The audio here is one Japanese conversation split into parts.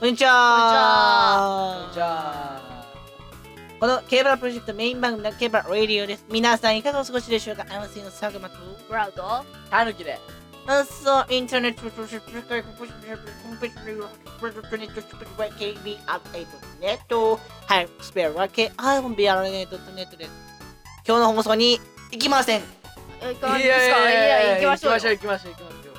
こんにちは。じゃあこのケーブラプロジェクトメイン番組のケーブララディオです。皆さんいかがお過ごしでしょうか？アマシンのサグマと。ブラウド。たぬきで。そう、インターネットプロジェクト、コンピュータープロジェクト、ネット、KB、アップエイト、ネット、はい、スペアは KIBR ネットネットです。今日の放送に行きません。え行かないですかいや行きましょうよ。行きましょう行きましょう行きましょう。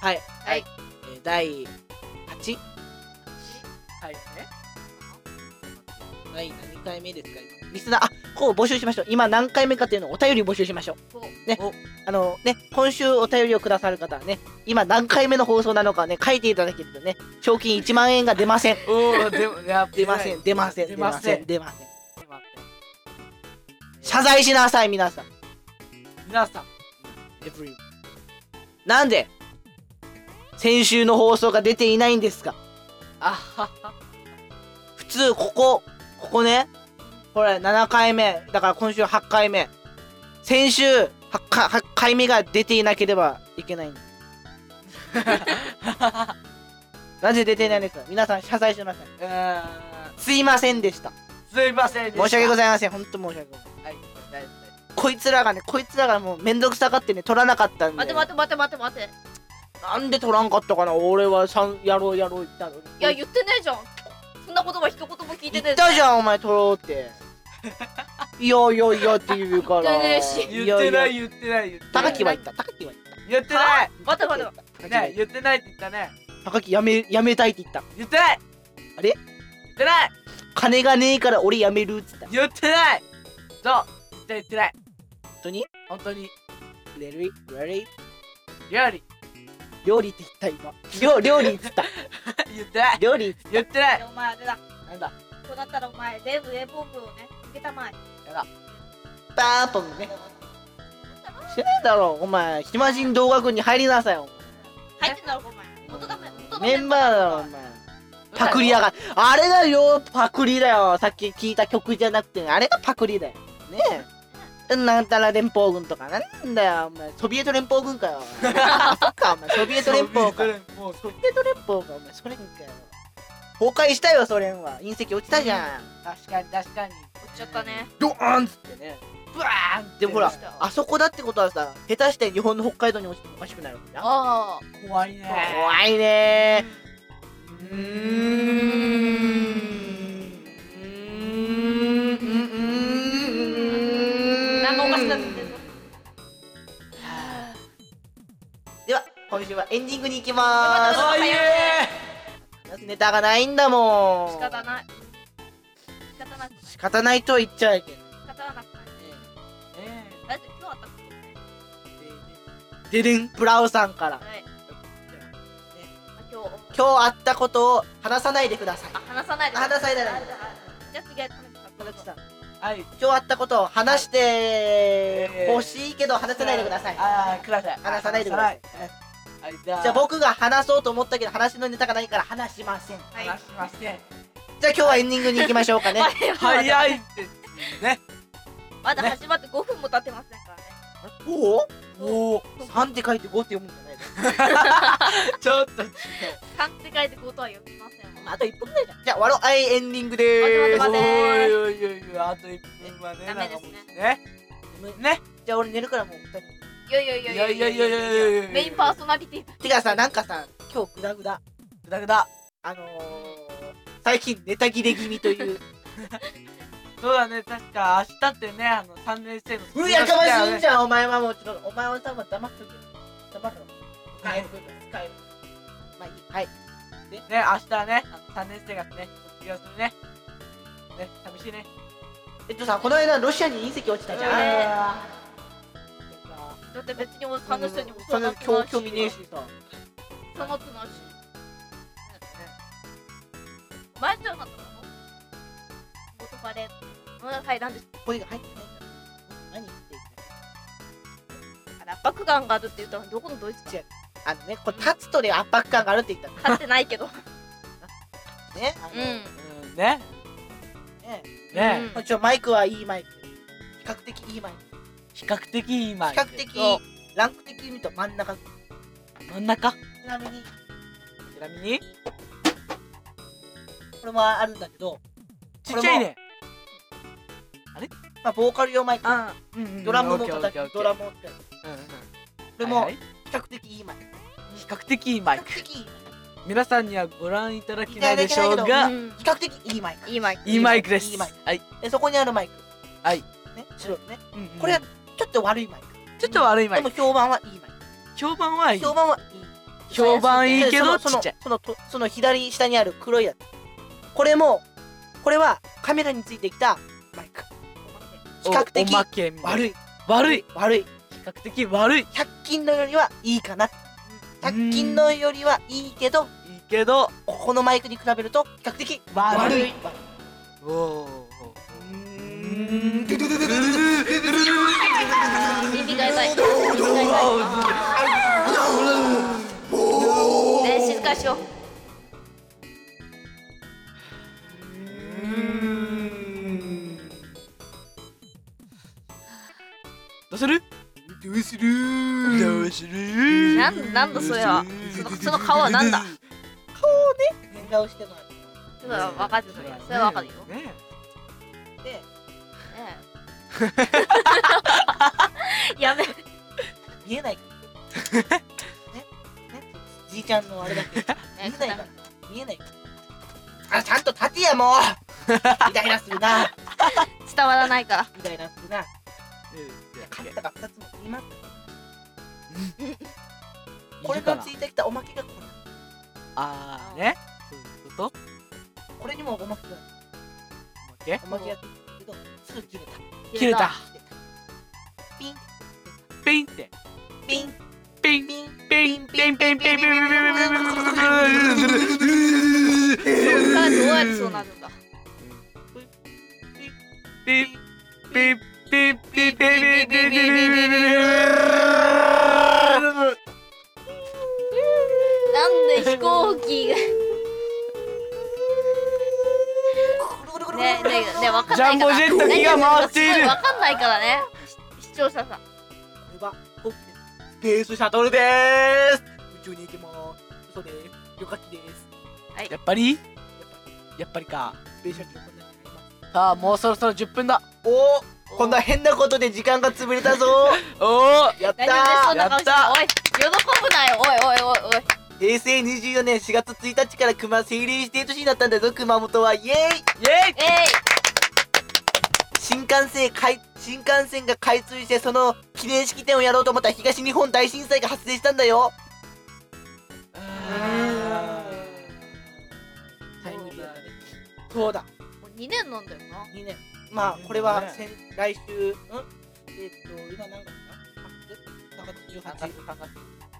はい、はい。えー第 8? はいね。第何回目ですか？今リスナー、あ、こう募集しましょう。今何回目かっていうのをお便り募集しましょう。ねお、あのね、今週お便りをくださる方はね、今何回目の放送なのかね、書いていただけるとね、賞金1万円が出ません。おおで 出ません、出ません、出ません出ません。謝罪しなさい、皆さん皆さんなんで、先週の放送が出ていないんですか？あはは普通、ここ、ここね、これ7回目、だから今週8回目。先週 8, か8回目が出ていなければいけないんです。なぜ出ていないんですか皆さん謝罪してくださすいませんでした。すいませんでした申し訳ごいざいません。本当申し訳ございません。はい大丈こいつらがね、こいつらがもうめんどくさがってね、取らなかったんで。待て待て待て待て待てなんで取らんかったかな俺はさんやろうやろう言ったのに。いや言ってねえじゃんそんな言葉一言も聞いてね言っえんたじゃん、お前取ろうって。いやいやいやって言うから。言ってねえし夫言ってないや言ってない言ってない。高木は言った、高木は言った。言ってない。待て待て待て高木はね言ってないって言ったね。高木やめ、やめたいって言った。言ってない。あれ？言ってない。金がねえから俺やめるっつった。言ってない。そう。言って言ってない。本当に？本当に。レリレリ料理。料理って言った今。料料理っつった。言ってない。料理言ってない。お前あれだ。た。なんだ？そうなったらお前全部 A ポンプをね。受けたまえパーポンね。知らないだろ、お前。暇人動画軍に入りなさいよ。入ってんだろお前元だめ元のメンバーだろ、お前。パクリやがあれだよ、パクリだよ。さっき聞いた曲じゃなくて、あれがパクリだよ。ねえ。なんたら連邦軍とか、なんだよ、お前。ソビエト連邦軍かよ。そっか、お前。ソビエト連邦か。ソビもうそエト連邦か、お前。ソ連かよ。崩壊したよ、ソ連は。隕石落ちたじゃん。確かに確かに落ちちゃったね。ドーン！っつってね。ブワー！ンでもほらあそこだってことはさ、下手して日本の北海道に落ちてもおかしくないわけじゃん。あ怖いね。怖いね。うー。うん。なん。かおかしくなってでは、今週はエンディングに行きまーす。あいえネタがないん。だもん。仕方ない仕方なくないとは言っちゃうけど。仕方なくないえだって今日あったことねででん、ブラウさんから。はい。あ今日今日あったことを話さないでください。あ話さないで。あ話さないで。じゃあ次は田中さん、はい。今日あったことを話してほしいけど話さないでください。あーください話さないでください。はい。じゃあ。じゃあ僕が話そうと思ったけど話のネタがないから話しません。はい話しませんじゃあ今日はエンディングに行きましょうかね。早いって。ね。まだ始まって5分も経ってませんからね。おおおお ?3 って書いて5って読むんじゃないの？ちょっと違う3って書いて5とは読みません。あと1分ぐらいじゃん。じゃあ終わろう。はい、エンディングでーす。おいおいおいおい。あと1分はねダメですね。なんかもうね。ね。じゃあ俺寝るからもう2人。いやいやいやいやいやいやいやいや。メインパーソナリティ。てかさ、なんかさ、今日グダグダ。ぐだぐだあのー、最近ネタ切れ気味という。そうだね確か明日ってねあの3年生のうやかましいんじゃんお前はもうちょっと、お前はさ、もう黙っとけ。黙ろ。帰る、帰る。まあいい。はい。ね明日はねあの3年生がね卒業するねね寂しいねえっとさ、この間ロシアに隕石落ちたじゃん。えあだって別におさんの人にもそんな興興味ねえしさ。そのくなし前じゃなかったの元カレうんはいなんですこれが入ってないから。何言ってんだよ圧迫感があるって言ったのどこのドイツあのね、これ立つとね、圧迫感があるって言ったの。立ってないけどねあのうんうんねねねうんちょマイクはいいマイク比較的いいマイク比較的いいマイク比較的ランク的に見ると真ん中真ん中ちなみにちなみにこれもあるんだけどちっちゃいね。まあボーカル用マイク。あうんうんドラムもオッケーオッ叩きドラムを叩きこうんうん。れも比較的いいマイク。比較的いいマイ比ク皆さんにはご覧いただけないでしょうがうん。比較的いいマイク。いいマイク。いいマイクです。はい。でそこにあるマイク。はい。ね白のね。うんうんこれはちょっと悪いマイク。ちょっと悪いマイク。でも評判はいいマイ評判はいい。ク評判はいい。評判いいけどでそのちっちゃい。そのその左下にある黒いやつこれもこれはカメラについてきたマイク。比較的おおまけみたいな。悪い。悪い。比悪い。較的悪い。い100均のよりはいいかな。100均のよりはいいけどいけど。ここのマイクに比べると比較的悪い。悪い。おお耳が痛い。耳が痛い。ね静かにしようなんなんだそれは。そのその顔はなんだ。変顔してもらそれは分かってる。よそれは分かるよ。ねってねえ。やめ見えない。からねね。じいちゃんのあれだけ。見えないから。見えない。からあちゃんと立てやもう。イライラするな。伝わらないから。イライラするな。勝ったが2つも言います これがついてきたおまけがこれあーね。そういうことこれにもおまけがおまけ？おまけがついてるけどすぐ切れた。切れた。ピンピンって。ピン。ピン。ピン。ピン。ピン。ピン。ピン。ピン。ピン。ピン。ピン。ピン。ピン。そっからどうやってそうなるんだピン。ピン。ピン。ピン。ピン。ピン。ピン。ピン。ピン。なんで飛行機が。ねねねわかんないから。ジャンボジェット機が回っている。ねわかんないからね。し視聴者さん。これはースシャトルです。宇宙に行きます。嘘です。旅客機です。やっぱり？やっぱりか。スペースシャトルこんなになります。さあもうそろそろ10分だ。おおこんな変なことで時間が潰れたぞ。おおやった何でそんな顔してやったおい喜ぶなよ。おいおいおいおい平成24年4月1日から熊政令指定都市になったんだぞ熊本は。イエーイイ！エイ！え新幹線開新幹線が開通してその記念式典をやろうと思ったら東日本大震災が発生したんだよ。タイムリーだね。そうだ。いもう2年なんだよな。2年。まあこれはね。先来週。うん？えっ、と今何月だ ?3 月？3月18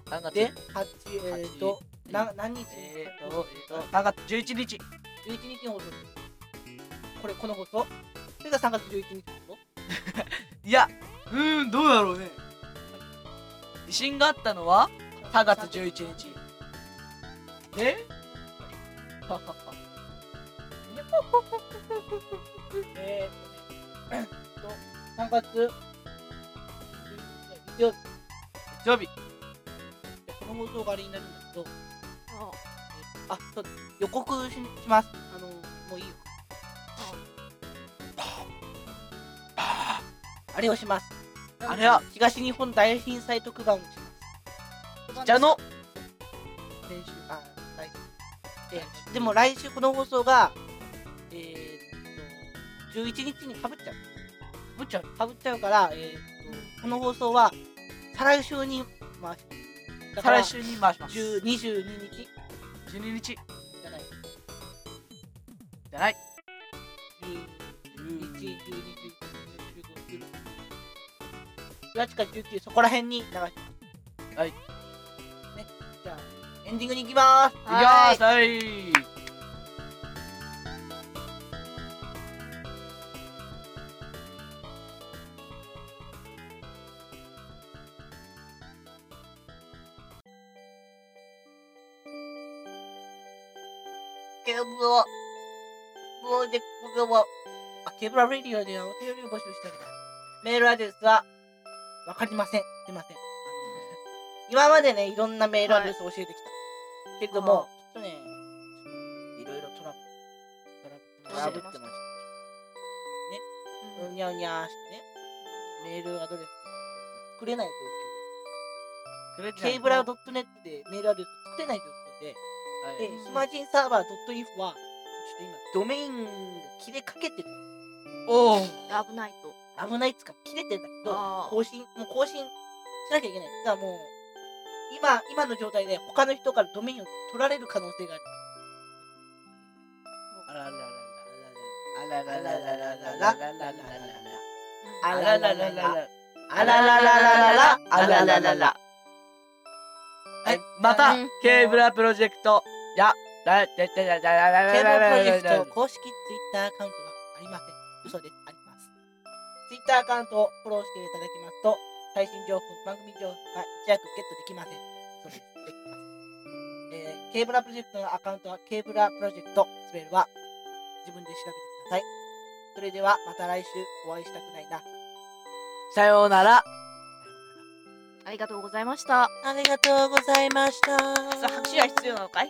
3月で8えっ、とな何日？えーとえーと3月11日。11日の放送これこの放送？それが3月11日の放送いやうーんどうだろうね。地震があったのは3月11日。え？はははえー、とね と3月11日月曜日。月曜日放送があれになるんだけどあ。そうだ予告しします。あのもういいよ。あれをします。あれは東日本大震災特番をします。じゃの先週あ来週えーでも来週この放送がえー、っと11日にかぶっちゃう。ぶっちゃう。かぶっちゃうからえー、っとこの放送は再来週に回しますだから再来週に回します。10 22日。12日。じゃない。じゃない。11、12、11、15、16 18か19そこら辺に流しますはいねじゃあエンディングに行きますいきますはいケーブラプロジェクトは、あ、ケーブララディオではお便りを募集しております。メールアドレスは、わかりません。すいません。今までね、いろんなメールアドレスを教えてきた。けれども、きっとね、いろいろトラブル、トラブル、トラブってました。うにゃうにゃーしてね、メールアドレス作れない状況。ケーブラ .net でメールアドレス作れない状況で、で、ヒマジンサーバー .if は、ちょっと今、ドメインが切れかけてる。おお危ないと。危ないっつうか、切れてんだけど更新、もう更新しなきゃいけない。だからもう、今、今の状態で他の人からドメインを取られる可能性がある。あららららあらららららららららああらららららららららあららららららあららららはいまたうんケーブラプロジェクトやだだだだだだだケーブルプロジェクだト公式ツイッターアカウントはありません。嘘です。あります。ツイッターアカウントをフォローしていただきますと、最新情報、番組情報がいち早くゲットできません。嘘です。できます。えー、ケーブラプロジェクトのアカウントは、ケーブラプロジェクト、スペルは自分で調べてください。それでは、また来週お会いしたくないな。さようならありがとうございました。ありがとうございました。さあ、拍手は必要なのかい